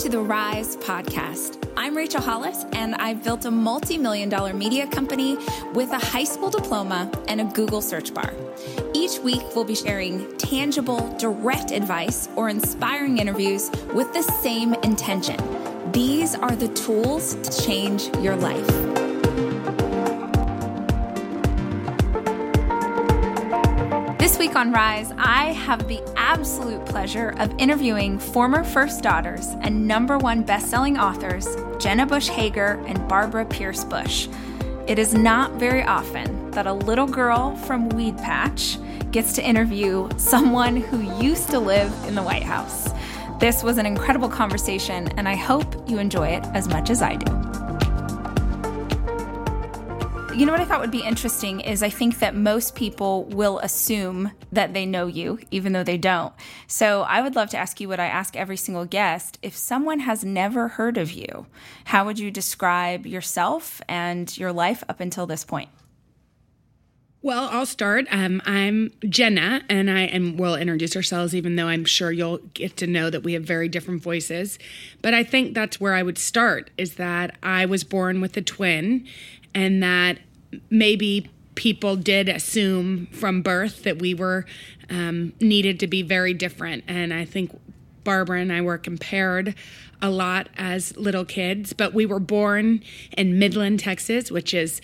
to the Rise podcast. I'm Rachel Hollis, and I've built a multi million dollar media company with a high school diploma and a Google search bar. Each week, we'll be sharing tangible, direct advice or inspiring interviews with the same intention. These are the tools to change your life. Week on Rise, I have the absolute pleasure of interviewing former First Daughters and number one best-selling authors Jenna Bush Hager and Barbara Pierce Bush. It is not very often that a little girl from Weedpatch gets to interview someone who used to live in the White House. This was an incredible conversation, and I hope you enjoy it as much as I do. You know what I thought would be interesting is I think that most people will assume that they know you, even though they don't. So I would love to ask you what I ask every single guest. If someone has never heard of you, how would you describe yourself and your life up until this point? Well, I'll start. Um, I'm Jenna, and I and we'll introduce ourselves, even though I'm sure you'll get to know that we have very different voices. But I think that's where I would start. Is that I was born with a twin, and that maybe people did assume from birth that we were um, needed to be very different. And I think Barbara and I were compared a lot as little kids, but we were born in Midland, Texas, which is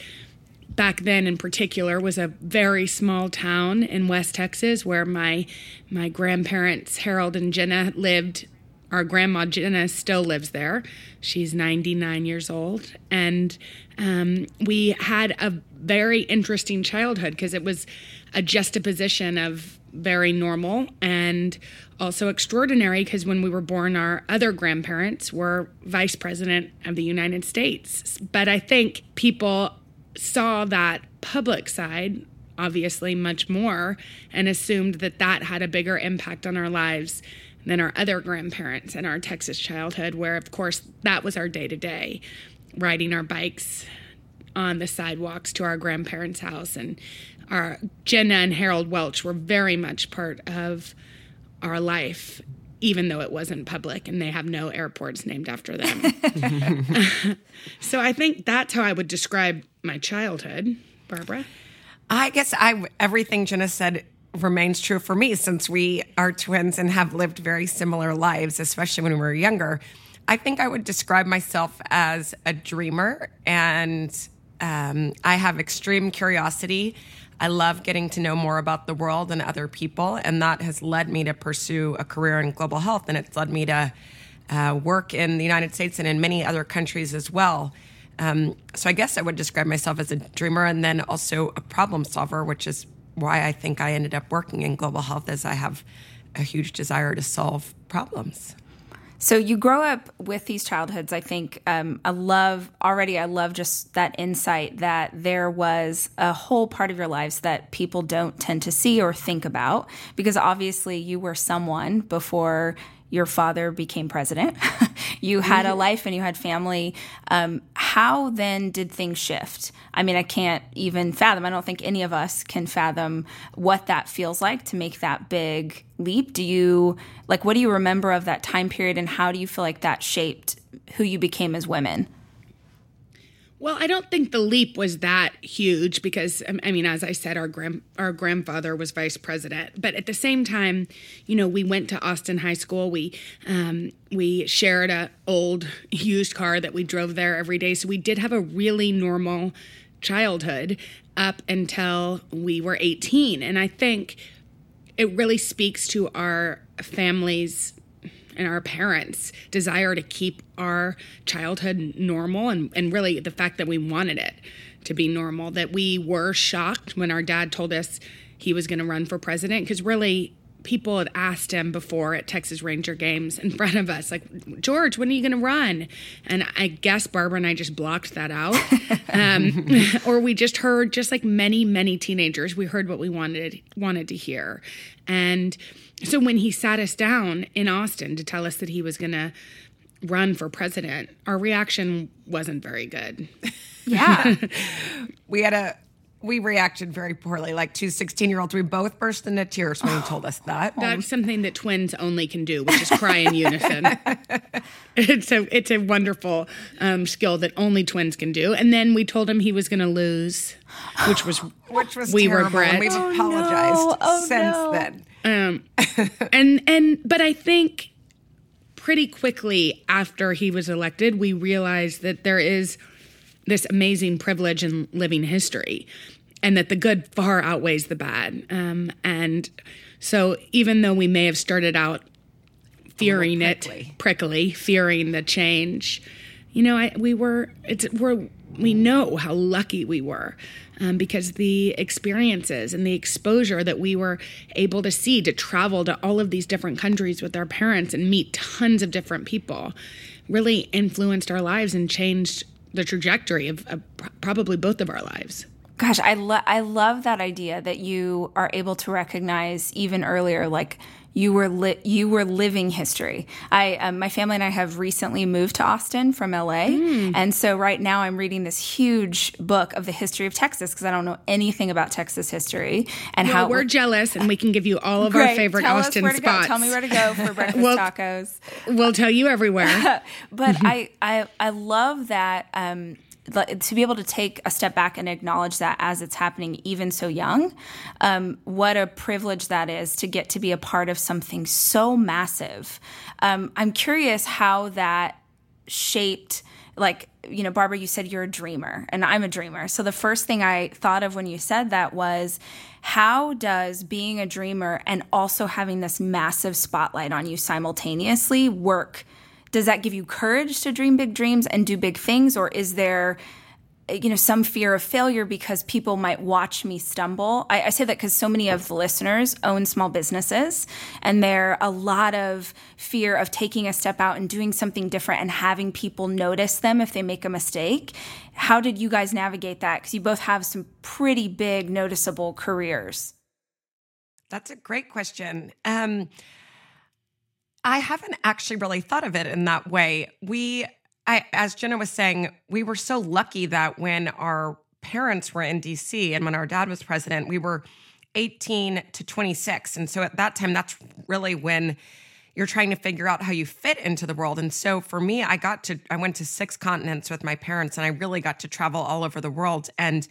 back then in particular was a very small town in West Texas where my my grandparents Harold and Jenna lived our grandma Jenna still lives there. She's 99 years old. And um, we had a very interesting childhood because it was a juxtaposition of very normal and also extraordinary because when we were born, our other grandparents were vice president of the United States. But I think people saw that public side obviously much more and assumed that that had a bigger impact on our lives than our other grandparents in our Texas childhood, where, of course, that was our day to day, riding our bikes on the sidewalks to our grandparents' house. And our Jenna and Harold Welch were very much part of our life, even though it wasn't public and they have no airports named after them. so I think that's how I would describe my childhood. Barbara? I guess I everything Jenna said remains true for me since we are twins and have lived very similar lives, especially when we were younger. I think I would describe myself as a dreamer, and um, I have extreme curiosity. I love getting to know more about the world and other people, and that has led me to pursue a career in global health, and it's led me to uh, work in the United States and in many other countries as well. Um, so I guess I would describe myself as a dreamer and then also a problem solver, which is why I think I ended up working in global health as I have a huge desire to solve problems. So you grow up with these childhoods. I think um, I love already. I love just that insight that there was a whole part of your lives that people don't tend to see or think about because obviously you were someone before your father became president. you had a mm-hmm. life and you had family. Um, how then did things shift? I mean, I can't even fathom. I don't think any of us can fathom what that feels like to make that big leap. Do you, like, what do you remember of that time period and how do you feel like that shaped who you became as women? Well, I don't think the leap was that huge because um, I mean, as I said, our grand our grandfather was vice president, but at the same time, you know, we went to Austin High School. We um, we shared a old used car that we drove there every day, so we did have a really normal childhood up until we were 18, and I think it really speaks to our families and our parents' desire to keep our childhood normal and, and really the fact that we wanted it to be normal, that we were shocked when our dad told us he was going to run for president because really people had asked him before at Texas Ranger games in front of us, like, George, when are you going to run? And I guess Barbara and I just blocked that out. Um, or we just heard, just like many, many teenagers, we heard what we wanted wanted to hear. And so when he sat us down in Austin to tell us that he was going to run for president, our reaction wasn't very good. Yeah. we had a we reacted very poorly. Like two 16 year olds, we both burst into tears when he told us that. That's something that twins only can do, which is cry in unison. it's a it's a wonderful um, skill that only twins can do. And then we told him he was going to lose, which was Which was we terrible. regret. and We've apologized no. Oh, since no. then. Um, and and but I think pretty quickly after he was elected, we realized that there is this amazing privilege in living history, and that the good far outweighs the bad. Um, and so, even though we may have started out fearing prickly. it, prickly, fearing the change, you know, I, we were it's we're we know how lucky we were um, because the experiences and the exposure that we were able to see to travel to all of these different countries with our parents and meet tons of different people really influenced our lives and changed the trajectory of, of probably both of our lives. Gosh, I lo- I love that idea that you are able to recognize even earlier, like you were li- you were living history. I um, my family and I have recently moved to Austin from LA, and so right now I'm reading this huge book of the history of Texas because I don't know anything about Texas history and Well, how we're jealous and we can give you all of our favorite Tell Austin spots. Go. Tell me where to go for breakfast Well- tacos. We'll tell you everywhere. but I, I I love that um, to be able to take a step back and acknowledge that as it's happening, even so young. Um, what a privilege that is to get to be a part of something so massive. Um, I'm curious how that shaped like you know barbara you said you're a dreamer and i'm a dreamer so the first thing i thought of when you said that was how does being a dreamer and also having this massive spotlight on you simultaneously work does that give you courage to dream big dreams and do big things? Or is there you know some fear of failure because people might watch me stumble? I, I say that because so many of the listeners own small businesses and there a lot of fear of taking a step out and doing something different and having people notice them if they make a mistake. How did you guys navigate that? Because you both have some pretty big noticeable careers. That's a great question. Um, I haven't actually really thought of it in that way. We, I, as Jenna was saying, we were so lucky that when our parents were in DC and when our dad was president, we were 18 to 26. And so at that time, that's really when you're trying to figure out how you fit into the world. And so for me, I got to, I went to six continents with my parents and I really got to travel all over the world. And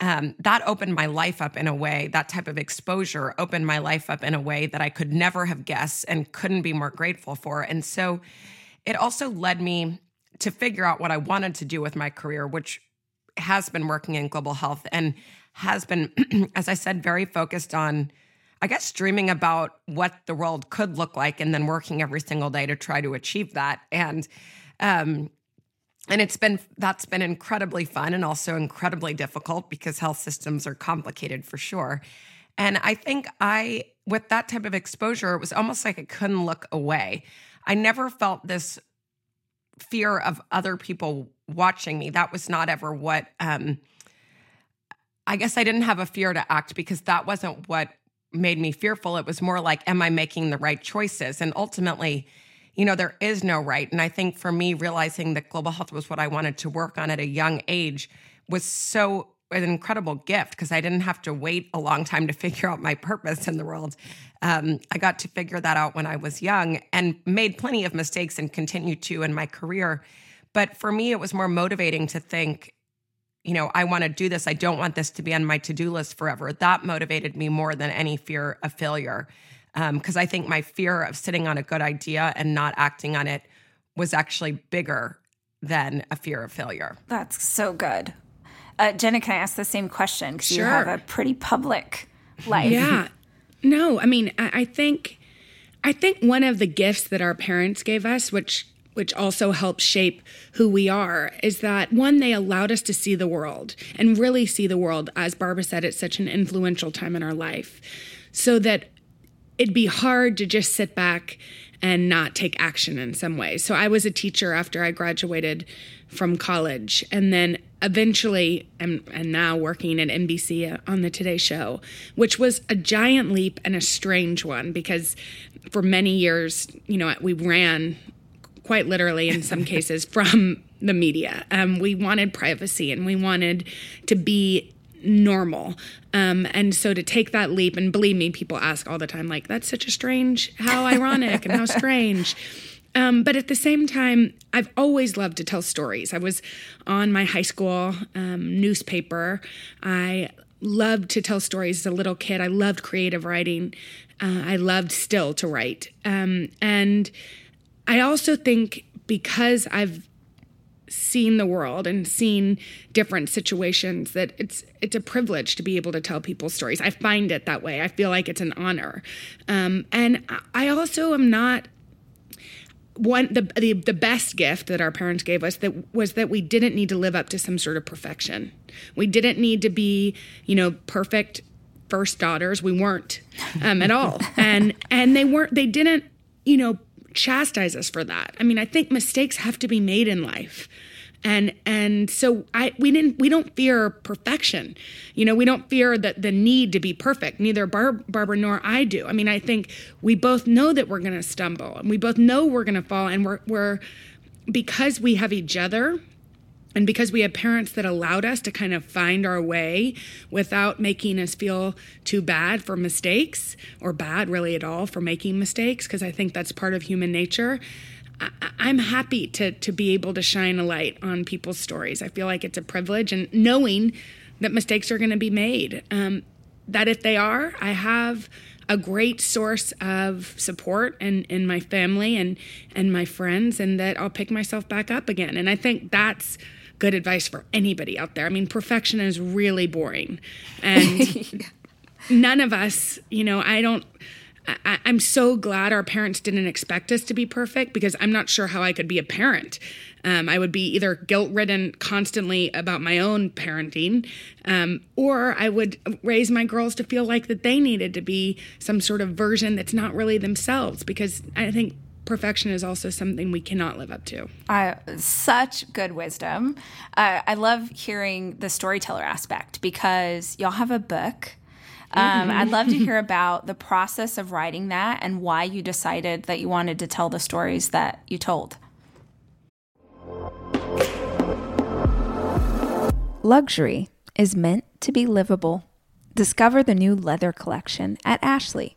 um, that opened my life up in a way, that type of exposure opened my life up in a way that I could never have guessed and couldn't be more grateful for. And so it also led me to figure out what I wanted to do with my career, which has been working in global health and has been, as I said, very focused on, I guess, dreaming about what the world could look like and then working every single day to try to achieve that. And, um, and it's been that's been incredibly fun and also incredibly difficult because health systems are complicated for sure. And i think i with that type of exposure it was almost like i couldn't look away. I never felt this fear of other people watching me. That was not ever what um i guess i didn't have a fear to act because that wasn't what made me fearful. It was more like am i making the right choices? And ultimately you know, there is no right. And I think for me, realizing that global health was what I wanted to work on at a young age was so an incredible gift because I didn't have to wait a long time to figure out my purpose in the world. Um, I got to figure that out when I was young and made plenty of mistakes and continue to in my career. But for me, it was more motivating to think, you know, I want to do this. I don't want this to be on my to do list forever. That motivated me more than any fear of failure because um, I think my fear of sitting on a good idea and not acting on it was actually bigger than a fear of failure. That's so good. Uh, Jenna, can I ask the same question? Because you Sure. have a pretty public life. Yeah. No, I mean, I, I think I think one of the gifts that our parents gave us, which which also helps shape who we are, is that one, they allowed us to see the world and really see the world. As Barbara said, it's such an influential time in our life. So that it'd be hard to just sit back and not take action in some way. So I was a teacher after I graduated from college and then eventually am and now working at NBC on the Today Show, which was a giant leap and a strange one because for many years, you know, we ran quite literally in some cases from the media. Um, we wanted privacy and we wanted to be normal. Um, and so to take that leap, and believe me, people ask all the time, like, that's such a strange, how ironic and how strange. Um, but at the same time, I've always loved to tell stories. I was on my high school um, newspaper. I loved to tell stories as a little kid. I loved creative writing. Uh, I loved still to write. Um, and I also think because I've seen the world and seen different situations that it's it's a privilege to be able to tell people stories. I find it that way. I feel like it's an honor, um, and I also am not one the, the the best gift that our parents gave us that was that we didn't need to live up to some sort of perfection. We didn't need to be, you know, perfect first daughters. We weren't um, at all, and and they weren't. They didn't, you know, chastise us for that. I mean, I think mistakes have to be made in life. And and so i we didn't we don't fear perfection. You know we don't fear that the need to be perfect. Neither Bar- barbara nor i do. I mean i think we both know that we're going to stumble and we both know we're going to fall and we're we're because we have each other and because we had parents that allowed us to kind of find our way without making us feel too bad for mistakes or bad really at all for making mistakes because i think that's part of human nature I, am happy to to be able to shine a light on people's stories. I feel like it's a privilege, and knowing that mistakes are going to be made. Um, that if they are, I have a great source of support in, in my family and and my friends, and that I'll pick myself back up again. And I think that's good advice for anybody out there. I mean, perfection is really boring, and none of us, you know, I don't. I, am so glad our parents didn't expect us to be perfect because I'm not sure how I could be a parent. Um, I would be either guilt ridden constantly about my own parenting, um, or I would raise my girls to feel like that they needed to be some sort of version that's not really themselves because I think perfection is also something we cannot live up to. Uh, such good wisdom. Uh, I love hearing the storyteller aspect because y'all have a book um, mm-hmm. I'd love to hear about the process of writing that and why you decided that you wanted to tell the stories that you told. Luxury is meant to be livable. Discover the new leather collection at Ashley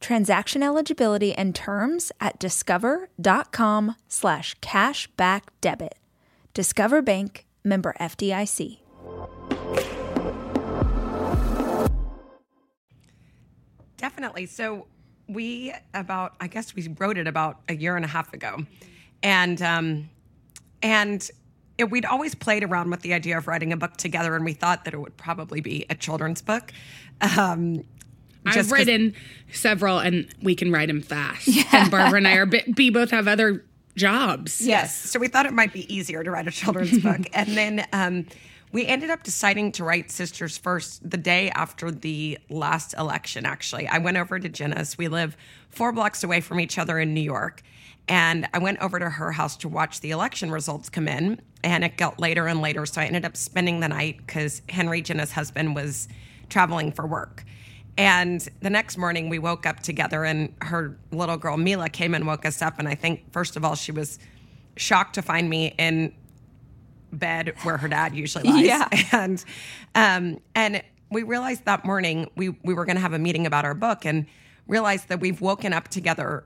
Transaction eligibility and terms at discover.com slash cashback debit. Discover Bank, member FDIC. Definitely. So we about, I guess we wrote it about a year and a half ago. And, um, and it, we'd always played around with the idea of writing a book together, and we thought that it would probably be a children's book. Um, I've written several, and we can write them fast. Yeah. And Barbara and I are we both have other jobs. Yes, so we thought it might be easier to write a children's book, and then um, we ended up deciding to write Sisters First the day after the last election. Actually, I went over to Jenna's. We live four blocks away from each other in New York. And I went over to her house to watch the election results come in, and it got later and later. So I ended up spending the night because Henry, Jenna's husband, was traveling for work. And the next morning, we woke up together, and her little girl Mila came and woke us up. And I think, first of all, she was shocked to find me in bed where her dad usually lies. yeah. And um, and we realized that morning we we were going to have a meeting about our book, and realized that we've woken up together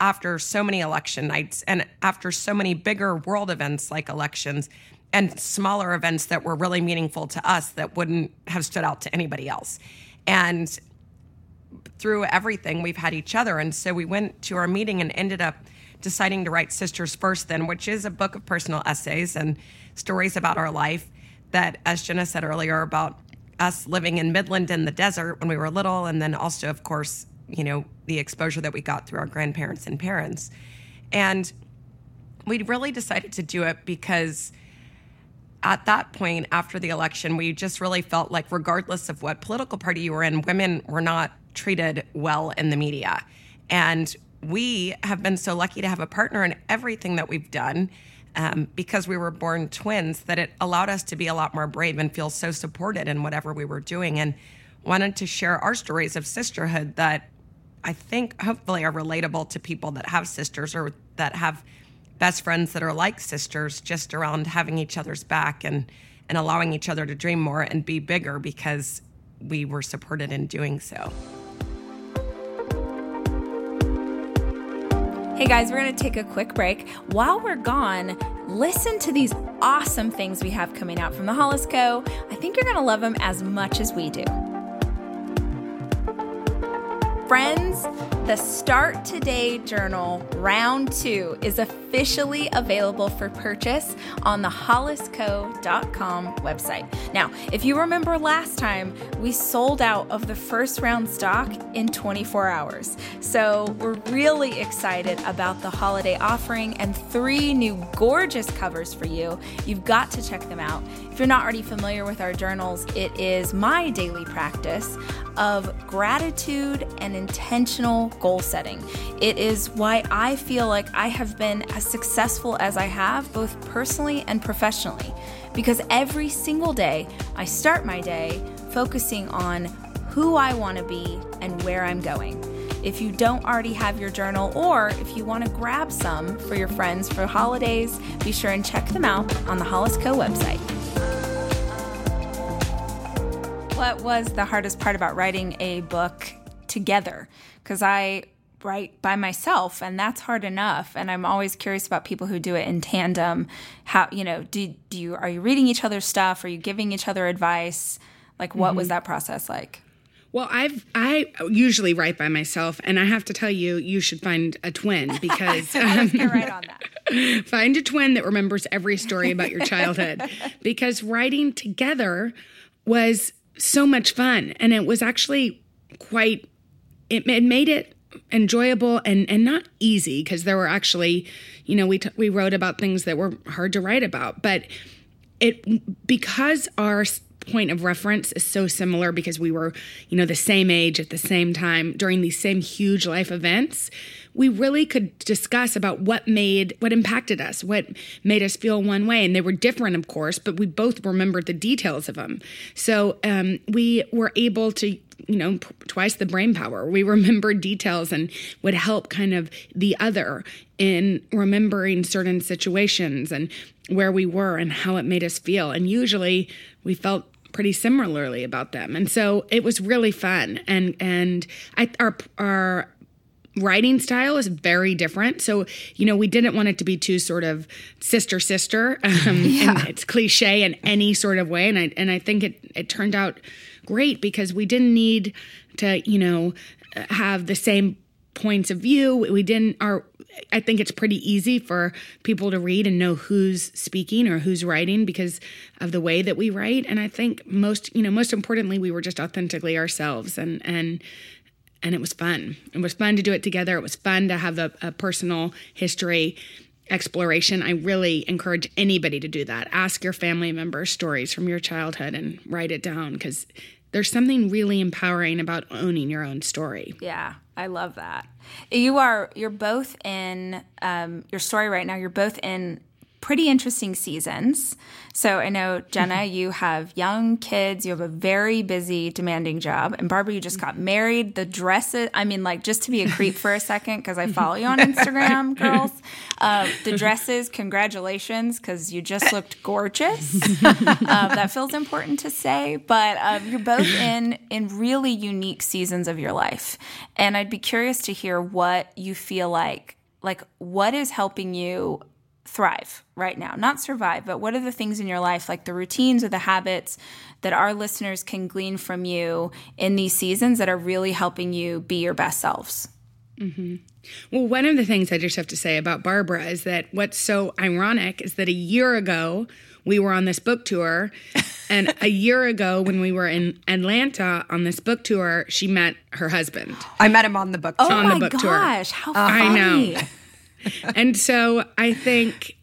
after so many election nights and after so many bigger world events like elections and smaller events that were really meaningful to us that wouldn't have stood out to anybody else. And through everything, we've had each other. And so we went to our meeting and ended up deciding to write Sisters First, then, which is a book of personal essays and stories about our life that, as Jenna said earlier, about us living in Midland in the desert when we were little, and then also, of course, you know, the exposure that we got through our grandparents and parents. And we really decided to do it because at that point after the election, we just really felt like, regardless of what political party you were in, women were not treated well in the media. And we have been so lucky to have a partner in everything that we've done um, because we were born twins that it allowed us to be a lot more brave and feel so supported in whatever we were doing and wanted to share our stories of sisterhood that I think hopefully are relatable to people that have sisters or that have best friends that are like sisters just around having each other's back and and allowing each other to dream more and be bigger because we were supported in doing so. Hey guys, we're going to take a quick break. While we're gone, listen to these awesome things we have coming out from the Hollis Co. I think you're going to love them as much as we do. Friends, the Start Today Journal Round 2 is officially available for purchase on the hollisco.com website. Now, if you remember last time, we sold out of the first round stock in 24 hours. So we're really excited about the holiday offering and three new gorgeous covers for you. You've got to check them out. If you're not already familiar with our journals, it is my daily practice of gratitude and intentional goal setting. It is why I feel like I have been as successful as I have, both personally and professionally, because every single day I start my day focusing on who I want to be and where I'm going. If you don't already have your journal, or if you want to grab some for your friends for holidays, be sure and check them out on the Hollis Co website. What was the hardest part about writing a book together? Because I write by myself and that's hard enough and i'm always curious about people who do it in tandem how you know do, do you are you reading each other's stuff are you giving each other advice like what mm-hmm. was that process like well i've i usually write by myself and i have to tell you you should find a twin because um, right on that. find a twin that remembers every story about your childhood because writing together was so much fun. And it was actually quite, it, made it enjoyable and, and not easy because there were actually, you know, we, t- we wrote about things that were hard to write about. But it, because our point of reference is so similar because we were, you know, the same age at the same time during these same huge life events, we really could discuss about what made what impacted us, what made us feel one way, and they were different, of course, but we both remembered the details of them. So um, we were able to you know twice the brain power. We remembered details and would help kind of the other in remembering certain situations and where we were and how it made us feel. And usually we felt pretty similarly about them and so it was really fun and and I, our our writing style is very different. So, you know, we didn't want it to be too sort of sister sister. Um, yeah. and it's cliche in any sort of way. And I and I think it it turned out great because we didn't need to, you know, have the same points of view. We didn't our I think it's pretty easy for people to read and know who's speaking or who's writing because of the way that we write. And I think most, you know, most importantly, we were just authentically ourselves and and and it was fun. It was fun to do it together. It was fun to have a, a personal history exploration. I really encourage anybody to do that. Ask your family members stories from your childhood and write it down because there's something really empowering about owning your own story. Yeah, I love that. You are you're both in um, your story right now. You're both in pretty interesting seasons. So I know Jenna, you have young kids, you have a very busy, demanding job, and Barbara, you just got married. The dresses, I mean, like just to be a creep for a second because I follow you on Instagram, girls. Uh, the dresses, congratulations, because you just looked gorgeous. uh, that feels important to say, but uh, you're both in in really unique seasons of your life, and I'd be curious to hear what you feel like. Like, what is helping you thrive right now? Not survive, but what are the things in your life, like the routines or the habits that our listeners can glean from you in these seasons that are really helping you be your best selves? Mm-hmm. Well, one of the things I just have to say about Barbara is that what's so ironic is that a year ago, we were on this book tour. and a year ago, when we were in Atlanta on this book tour, she met her husband. I met him on the book tour. Oh on the my book tour. gosh, how I funny. know. and so I think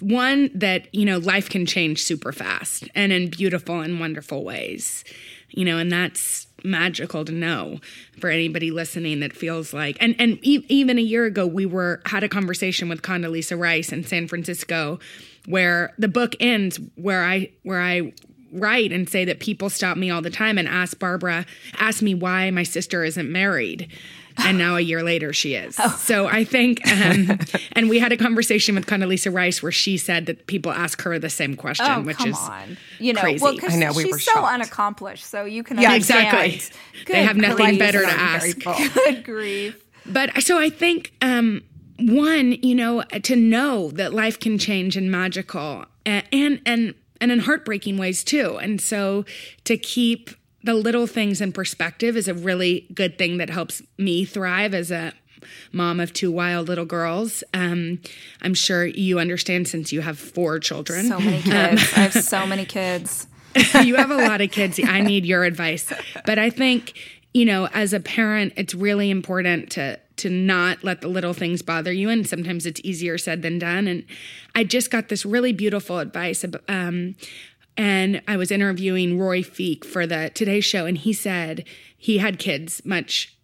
one that you know life can change super fast and in beautiful and wonderful ways you know and that's magical to know for anybody listening that feels like and and e- even a year ago we were had a conversation with Condoleezza Rice in San Francisco where the book ends where I where I write and say that people stop me all the time and ask Barbara ask me why my sister isn't married and now a year later she is. Oh. So I think, um, and we had a conversation with Condoleezza Rice where she said that people ask her the same question, Oh, which come is on. You know, crazy. well, 'cause I know, we she's were so shocked. unaccomplished, so you can Yeah, understand. exactly. They have nothing better to ask. Good grief. But so I think um, one, you know, to know that life can change and magical, and and and, and in heartbreaking ways too. And so to keep the little things in perspective is a really good thing that helps me thrive as a mom of two wild little girls. Um, I'm sure you understand since you have four children. So many kids. I have so many kids. you have a lot of kids. I need your advice. But I think, you know, as a parent, it's really important to to not let the little things bother you and sometimes it's easier said than done and I just got this really beautiful advice um and I was interviewing Rory Feek for the Today show and he said he had kids much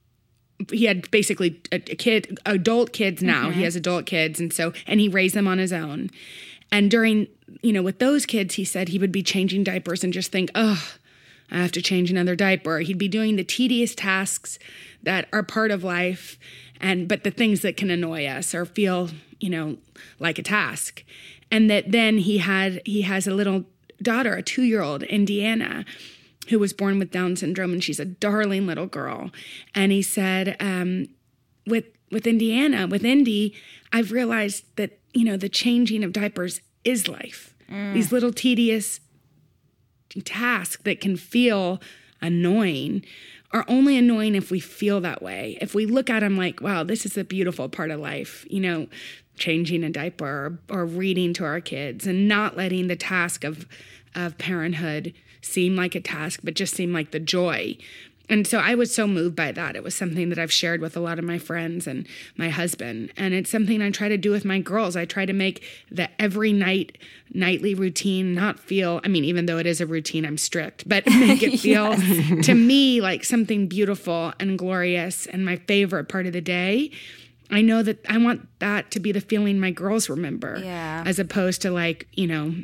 he had basically a, a kid adult kids now. He has adult kids and so and he raised them on his own. And during you know with those kids he said he would be changing diapers and just think oh i have to change another diaper. He'd be doing the tedious tasks that are part of life and but the things that can annoy us or feel you know like a task. And that then he had he has a little daughter a 2-year-old indiana who was born with Down syndrome, and she's a darling little girl. And he said, um, with with Indiana, with Indy, I've realized that you know the changing of diapers is life. These little tedious tasks that can feel annoying are only annoying if we feel that way. If we look at them like, wow, this is a beautiful part of life, you know, changing a diaper or, or reading to our kids and not letting the task of of parenthood seem like a task, but just seem like the joy. And so I was so moved by that. It was something that I've shared with a lot of my friends and my husband. And it's something I try to do with my girls. I try to make the every night, nightly routine not feel, I mean, even though it is a routine, I'm strict, but make it feel to me like something beautiful and glorious and my favorite part of the day. I know that I want that to be the feeling my girls remember. Yeah. As opposed to like, you know,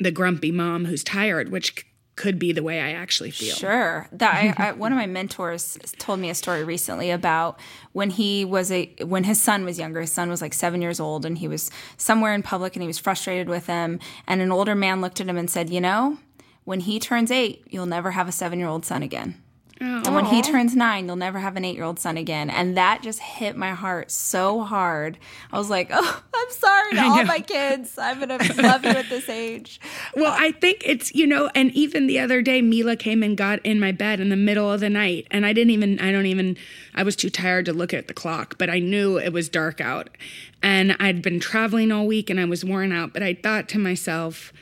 the grumpy mom who's tired, which c- could be the way I actually feel. Sure. That I, I, one of my mentors told me a story recently about when he was a when his son was younger. His son was like seven years old, and he was somewhere in public, and he was frustrated with him. And an older man looked at him and said, "You know, when he turns eight, you'll never have a seven year old son again." Oh. And when he turns nine, you'll never have an eight year old son again. And that just hit my heart so hard. I was like, oh, I'm sorry to all my kids. I'm going to love you at this age. Well, I think it's, you know, and even the other day, Mila came and got in my bed in the middle of the night. And I didn't even, I don't even, I was too tired to look at the clock, but I knew it was dark out. And I'd been traveling all week and I was worn out. But I thought to myself,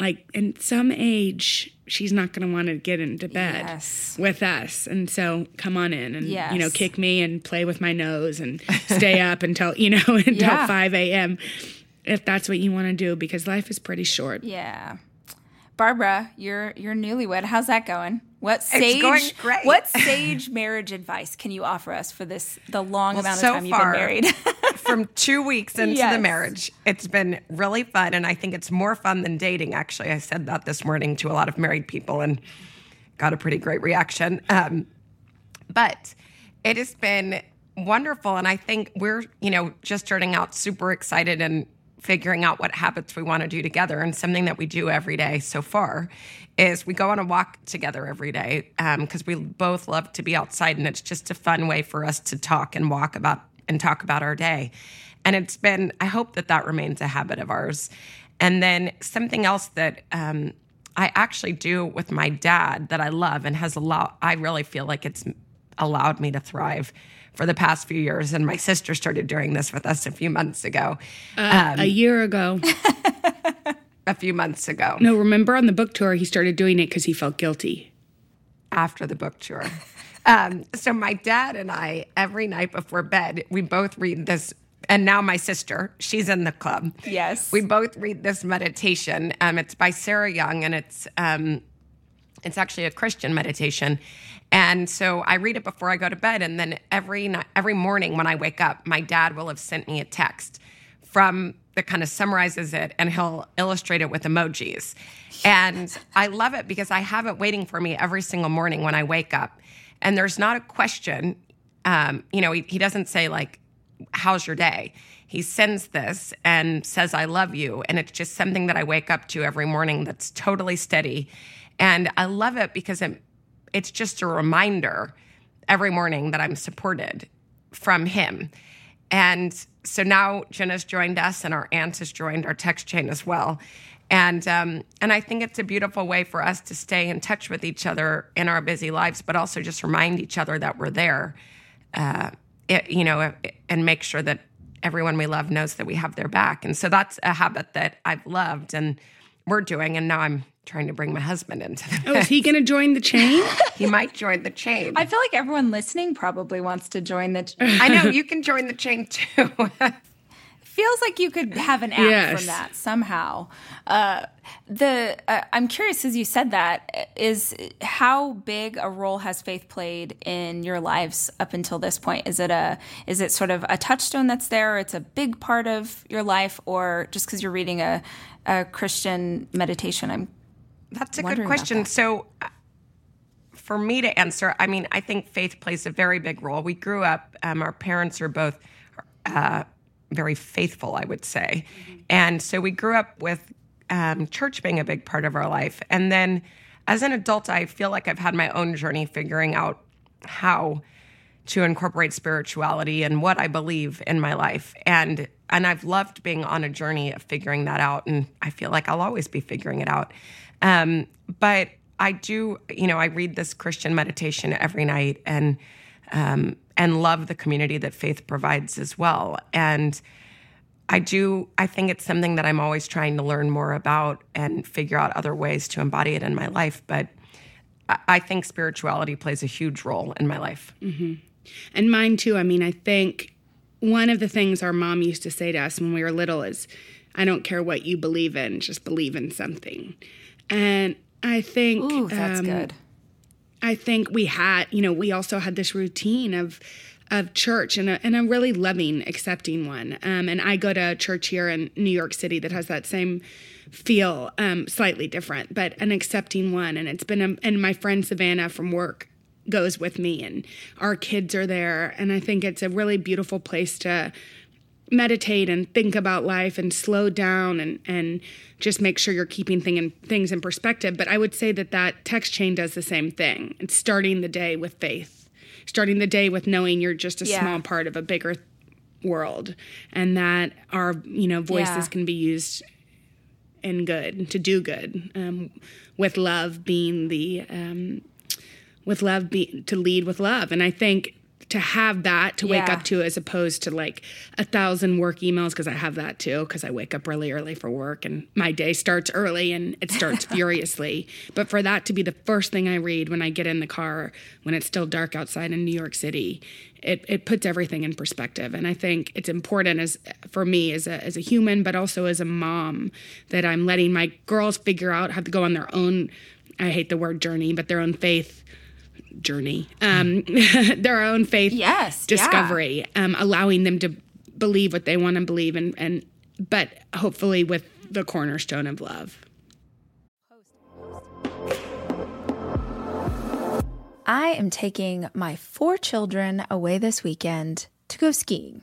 like, in some age, she's not going to want to get into bed Yes. with us. And so come on in and, you know, kick me and play with my nose and stay up until, you know, until Yeah. 5 a.m. if that's what you want to do because life is pretty short. Yeah. Barbara, you're you're newlywed. How's that going? What sage what sage marriage advice can you offer us for this the long amount of so time far- you've been married? from two weeks into Yes. the marriage. It's been really fun. And I think it's more fun than dating, actually. I said that this morning to a lot of married people and got a pretty great reaction. Um, but it has been wonderful. And I think we're, you know, just starting out super excited and figuring out what habits we want to do together. And something that we do every day so far is we go on a walk together every day because we both love to be outside. And it's just a fun way for us to talk and walk about and talk about our day. And it's been, I hope that that remains a habit of ours. And then something else that, um, I actually do with my dad that I love and has allowed, I really feel like it's allowed me to thrive for the past few years. And my sister started doing this with us a few months ago. a year ago. A few months ago No, remember on the book tour, he started doing it because he felt guilty. after the book tour. Um, so my dad and I, every night before bed, we both read this. And now my sister, she's in the club. Yes. We both read this meditation. Um, it's by Sarah Young, and it's um, it's actually a Christian meditation. And so I read it before I go to bed, and then every night, every morning when I wake up, my dad will have sent me a text from that kind of summarizes it, and he'll illustrate it with emojis. And I love it because I have it waiting for me every single morning when I wake up, and there's not a question. Um, you know, he, he doesn't say like, "How's your day?" He sends this and says, "I love you," and it's just something that I wake up to every morning. That's totally steady, and I love it because it, it's just a reminder every morning that I'm supported from him. And so now Jenna's joined us, and our aunt has joined our text chain as well. And um, and I think it's a beautiful way for us to stay in touch with each other in our busy lives, but also just remind each other that we're there. Uh, it, you know, and make sure that everyone we love knows that we have their back. And so that's a habit that I've loved and we're doing. And now I'm trying to bring my husband into the Oh, is he going to join the chain? He might join the chain. I feel like everyone listening probably wants to join the. I know you can join the chain too. feels like you could have an app Yes. from that somehow. Uh, the uh, I'm curious as you said that is how big a role has faith played in your lives up until this point? Is it a is it sort of a touchstone that's there? Or it's a big part of your life, or just because you're reading a a Christian meditation? I'm That's a good question. So, uh, for me to answer, I mean, I think faith plays a very big role. We grew up, um, our parents are both uh, very faithful, I would say. And so we grew up with um, church being a big part of our life. And then as an adult, I feel like I've had my own journey figuring out how to incorporate spirituality and what I believe in my life. And and I've loved being on a journey of figuring that out. And I feel like I'll always be figuring it out. Um, but I do, you know, I read this Christian meditation every night and um, and love the community that faith provides as well. And I do, I think it's something that I'm always trying to learn more about and figure out other ways to embody it in my life. But I- I think spirituality plays a huge role in my life. And mine too. I mean, I think one of the things our mom used to say to us when we were little is, I don't care what you believe in, just believe in something. And I think ooh, that's um, good. I think we had, you know, we also had this routine of of church and a, and a really loving, accepting one. Um, and I go to a church here in New York City that has that same feel, um, slightly different, but an accepting one. And it's been, a, and my friend Savannah from work goes with me, and our kids are there. And I think it's a really beautiful place to meditate and think about life and slow down and and just make sure you're keeping thing in, things in perspective but i would say that that text chain does the same thing it's starting the day with faith starting the day with knowing you're just a Yeah. small part of a bigger world and that our you know voices Yeah. can be used in good to do good um, with love being the um, with love be to lead with love. And i think to have that to wake Yeah. up to as opposed to like a thousand work emails because i have that too because i wake up really early for work and my day starts early and it starts furiously. But for that to be the first thing i read when i get in the car when it's still dark outside in new york city it, it puts everything in perspective. And i think it's important as for me as a, as a human but also as a mom that i'm letting my girls figure out how to go on their own i hate the word journey but their own faith journey um their own faith Yes, yeah. discovery um allowing them to believe what they want to believe and and but hopefully with the cornerstone of love. I am taking my four children away this weekend to go skiing.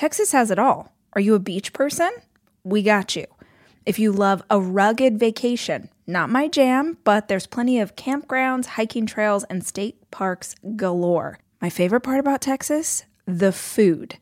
Texas has it all. Are you a beach person? We got you. If you love a rugged vacation, not my jam, but there's plenty of campgrounds, hiking trails, and state parks galore. My favorite part about Texas? the food.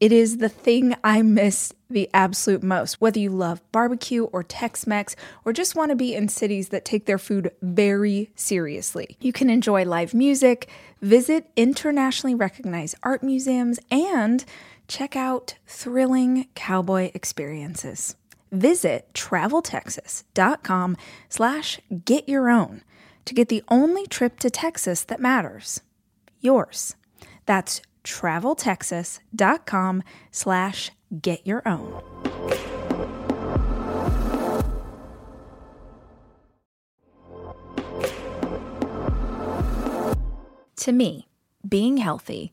It is the thing I miss the absolute most. Whether you love barbecue or Tex Mex or just want to be in cities that take their food very seriously, you can enjoy live music, visit internationally recognized art museums, and check out thrilling cowboy experiences. Visit traveltexas.com slash get your own to get the only trip to Texas that matters. Yours. That's traveltexas.com slash get your own. To me, being healthy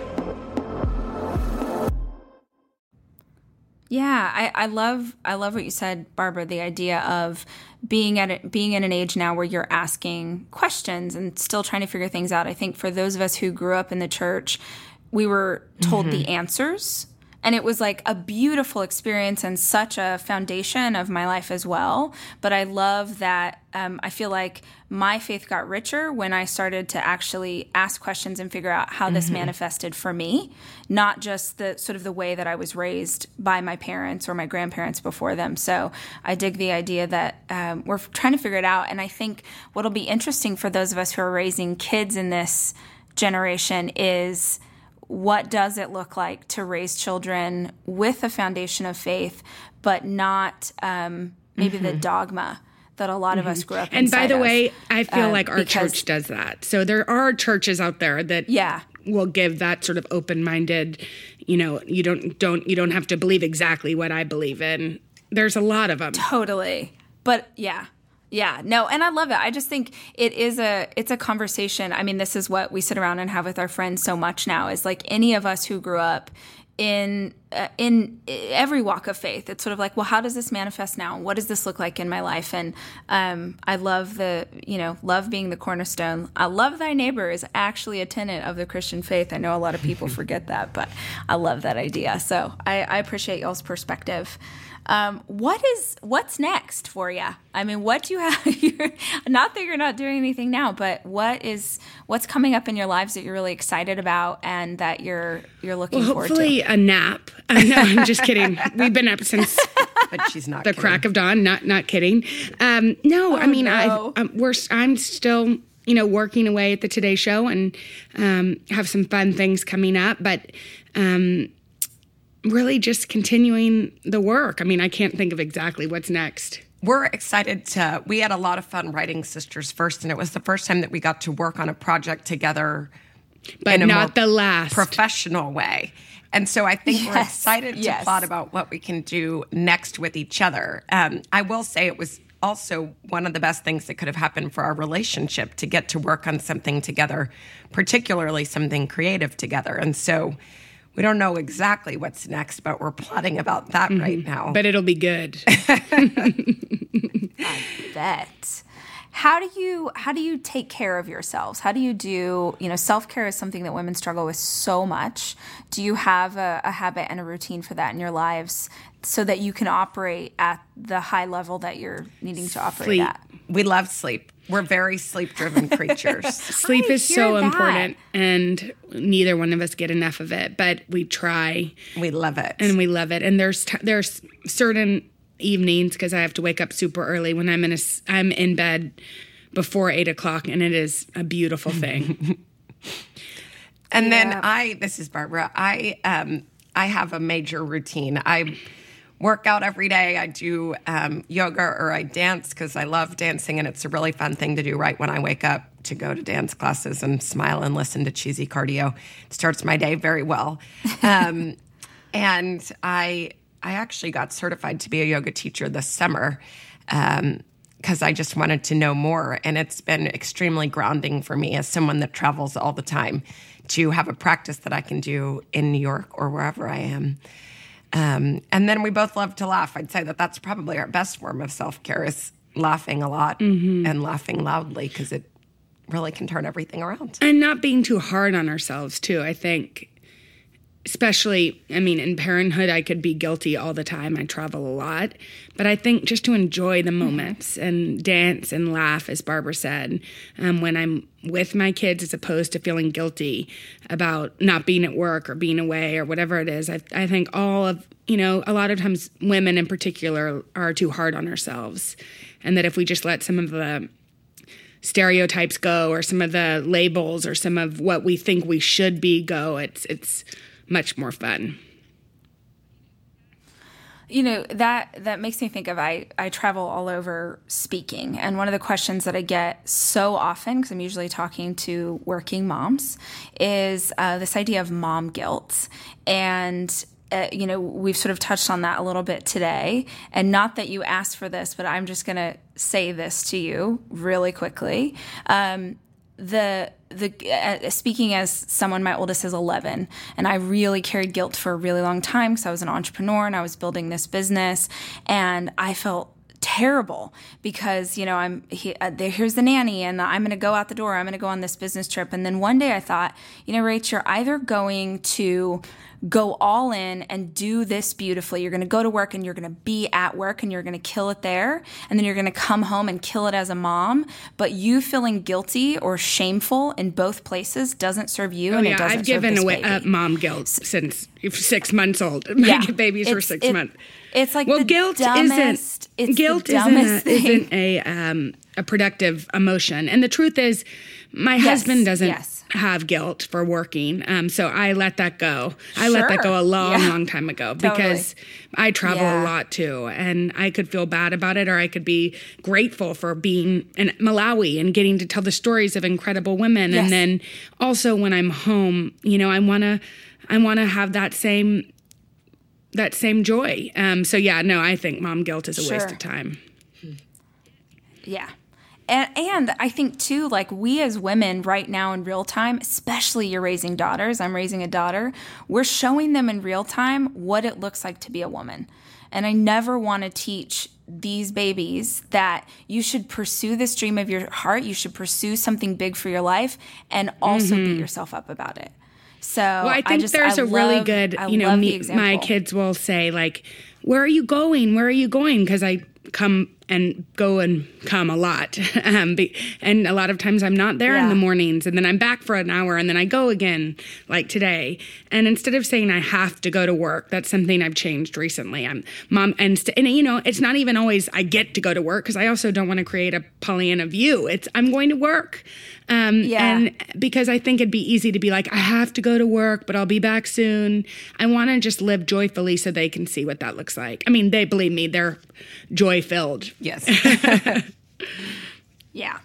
Yeah, I, I love I love what you said, Barbara. The idea of being at a, being in an age now where you're asking questions and still trying to figure things out. I think for those of us who grew up in the church, we were told mm-hmm. the answers and it was like a beautiful experience and such a foundation of my life as well. But I love that um, I feel like my faith got richer when I started to actually ask questions and figure out how this mm-hmm. manifested for me, not just the sort of the way that I was raised by my parents or my grandparents before them. So I dig the idea that um, we're trying to figure it out. And I think what'll be interesting for those of us who are raising kids in this generation is what does it look like to raise children with a foundation of faith, but not um, maybe mm-hmm. the dogma that a lot of us grew up. And by the of. way, I feel uh, like our because, church does that. So there are churches out there that yeah will give that sort of open-minded. You know, you don't don't you don't have to believe exactly what I believe in. There's a lot of them. Totally, but yeah, yeah, no, and I love it. I just think it is a it's a conversation. I mean, this is what we sit around and have with our friends so much now. Is like any of us who grew up in in every walk of faith. It's sort of like, well, how does this manifest now? What does this look like in my life? And um, I love the you know love being the cornerstone. I love thy neighbor is actually a tenet of the Christian faith. I know a lot of people forget that, but I love that idea. So I, I appreciate y'all's perspective. Um, what is what's next for you? I mean, what do you have? not that you're not doing anything now, but what is what's coming up in your lives that you're really excited about and that you're you're looking well, forward to? Hopefully, a nap. Uh, no, I'm just kidding. We've been up since. But she's not the kidding. crack of dawn. Not not kidding. Um, no, oh, I mean, no. I um, we're I'm still you know working away at the Today Show and um, have some fun things coming up, but um, really just continuing the work. I mean, I can't think of exactly what's next. We're excited to. We had a lot of fun writing Sisters First, and it was the first time that we got to work on a project together, but not the last professional way. And so I think yes. we're excited to yes. plot about what we can do next with each other. Um, I will say it was also one of the best things that could have happened for our relationship to get to work on something together, particularly something creative together. And so we don't know exactly what's next, but we're plotting about that mm-hmm. right now. But it'll be good. I bet. How do you how do you take care of yourselves? How do you do you know self care is something that women struggle with so much. Do you have a, a habit and a routine for that in your lives so that you can operate at the high level that you're needing to operate sleep. at? We love sleep. We're very sleep driven creatures. sleep I is so that. important, and neither one of us get enough of it, but we try. We love it. And we love it. And there's, t- there's certain evenings because I have to wake up super early when I'm in a, I'm in bed before eight o'clock, and it is a beautiful thing. and yeah. then I, this is Barbara. I, um, I have a major routine. I work out every day. I do um, yoga or I dance because I love dancing and it's a really fun thing to do right when I wake up to go to dance classes and smile and listen to cheesy cardio. It starts my day very well. Um, and I I actually got certified to be a yoga teacher this summer because um, I just wanted to know more. And it's been extremely grounding for me as someone that travels all the time to have a practice that I can do in New York or wherever I am. Um, and then we both love to laugh. I'd say that that's probably our best form of self care is laughing a lot mm-hmm. and laughing loudly because it really can turn everything around. And not being too hard on ourselves, too. I think especially i mean in parenthood i could be guilty all the time. I travel a lot. But i think just to enjoy the moments and dance and laugh as barbara said um, when i'm with my kids as opposed to feeling guilty about not being at work or being away or whatever it is i, I think all of you know a lot of times women in particular are too hard on ourselves. And that if we just let some of the stereotypes go or some of the labels or some of what we think we should be go it's it's much more fun. You know that that makes me think of I I travel all over speaking and one of the questions that I get so often because I'm usually talking to working moms is uh, this idea of mom guilt. And uh, you know we've sort of touched on that a little bit today and not that you asked for this but I'm just going to say this to you really quickly. Um, the the uh, speaking as someone my oldest is 11 and i really carried guilt for a really long time because i was an entrepreneur and i was building this business and i felt terrible because you know I'm he, uh, there, here's the nanny and I'm going to go out the door. I'm going to go on this business trip. And then one day I thought, you know, Rach, you're either going to go all in and do this beautifully. You're going to go to work and you're going to be at work and you're going to kill it there. And then you're going to come home and kill it as a mom. But you feeling guilty or shameful in both places doesn't serve you. Oh, and yeah. it doesn't I've given away uh, mom guilt since six months old. My Yeah. babies were six it- months. It's like well, the guilt dumbest- isn't guilt isn't a, isn't a um, a productive emotion. And the truth is, my husband doesn't yes. have guilt for working, um, so I let that go. I let that go a long, Yeah. long time ago because I travel Yeah. a lot too, and I could feel bad about it, or I could be grateful for being in Malawi and getting to tell the stories of incredible women, Yes. and then also when I'm home, you know, I want to, I want to have that same that same joy. Um, so yeah, no, I think mom guilt is a waste of time. Yeah. And, and I think too, like we as women right now in real time, especially you're raising daughters, I'm raising a daughter, we're showing them in real time what it looks like to be a woman. And I never want to teach these babies that you should pursue this dream of your heart, you should pursue something big for your life, and also beat yourself up about it. So. Well, I think just, there's a a really good, you know, me, my kids will say like, "Where are you going? Where are you going?" Because I come and go and come a lot, um, be, and a lot of times I'm not there in the mornings, and then I'm back for an hour, and then I go again, like today. And instead of saying I have to go to work, that's something I've changed recently. I'm mom, and st- and you know, it's not even always I get to go to work because I also don't want to create a Pollyanna view. It's I'm going to work. Um, Yeah. And because I think it'd be easy to be like, I have to go to work, but I'll be back soon. I want to just live joyfully so they can see what that looks like. I mean, they believe me, they're joy filled. Yes. Yeah.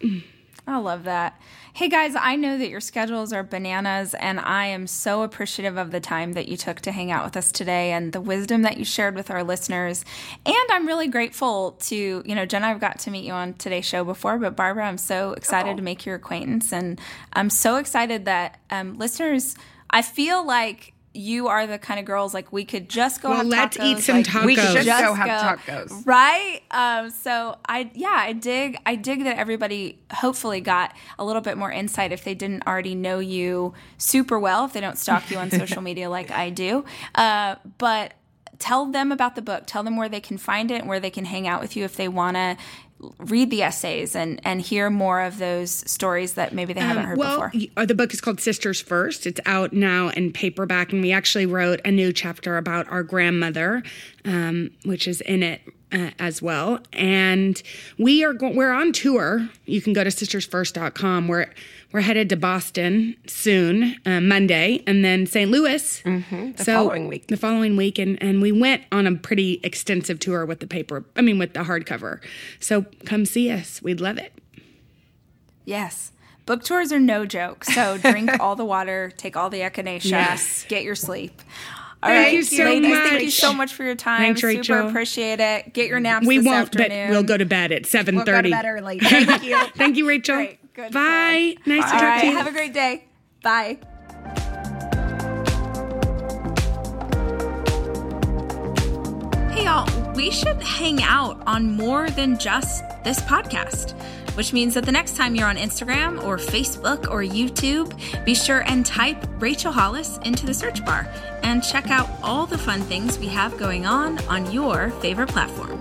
I love that. Hey guys, I know that your schedules are bananas, and I am so appreciative of the time that you took to hang out with us today and the wisdom that you shared with our listeners. And I'm really grateful to, you know, Jenna, I've got to meet you on today's show before, but Barbara, I'm so excited to make your acquaintance. And I'm so excited that um, listeners, I feel like you are the kind of girls like we could just go Well, have let's tacos, eat some like, tacos. We should just go have tacos. right um so i yeah i dig i dig that everybody hopefully got a little bit more insight if they didn't already know you super well if they don't stalk you on social media like i do uh but tell them about the book tell them where they can find it and where they can hang out with you if they want to read the essays and and hear more of those stories that maybe they haven't heard well, before y- uh, the book is called Sisters First. It's out now in paperback, and we actually wrote a new chapter about our grandmother, um, which is in it uh, as well. And we are go- we're on tour. You can go to sistersfirst.com. We're we're headed to Boston soon, uh, Monday, and then St. Louis Mm-hmm. the following week. The following week, and and we went on a pretty extensive tour with the paper. I mean, with the hardcover. So come see us. We'd love it. Yes. Book tours are no joke. So drink all the water, take all the echinacea, Yes. get your sleep. All Thank right, you so ladies, thank you much. so much for your time. Thanks, Super Rachel. appreciate it. Get your naps We this won't, afternoon. but we'll go to bed at seven We'll go thirty. to bed early. Thank you. Thank you, Rachel. Good Bye. Nice to talk right, to you. have a great day. Bye. Hey, y'all, we should hang out on more than just this podcast, which means that the next time you're on Instagram or Facebook or YouTube, be sure and type Rachel Hollis into the search bar and check out all the fun things we have going on on your favorite platform.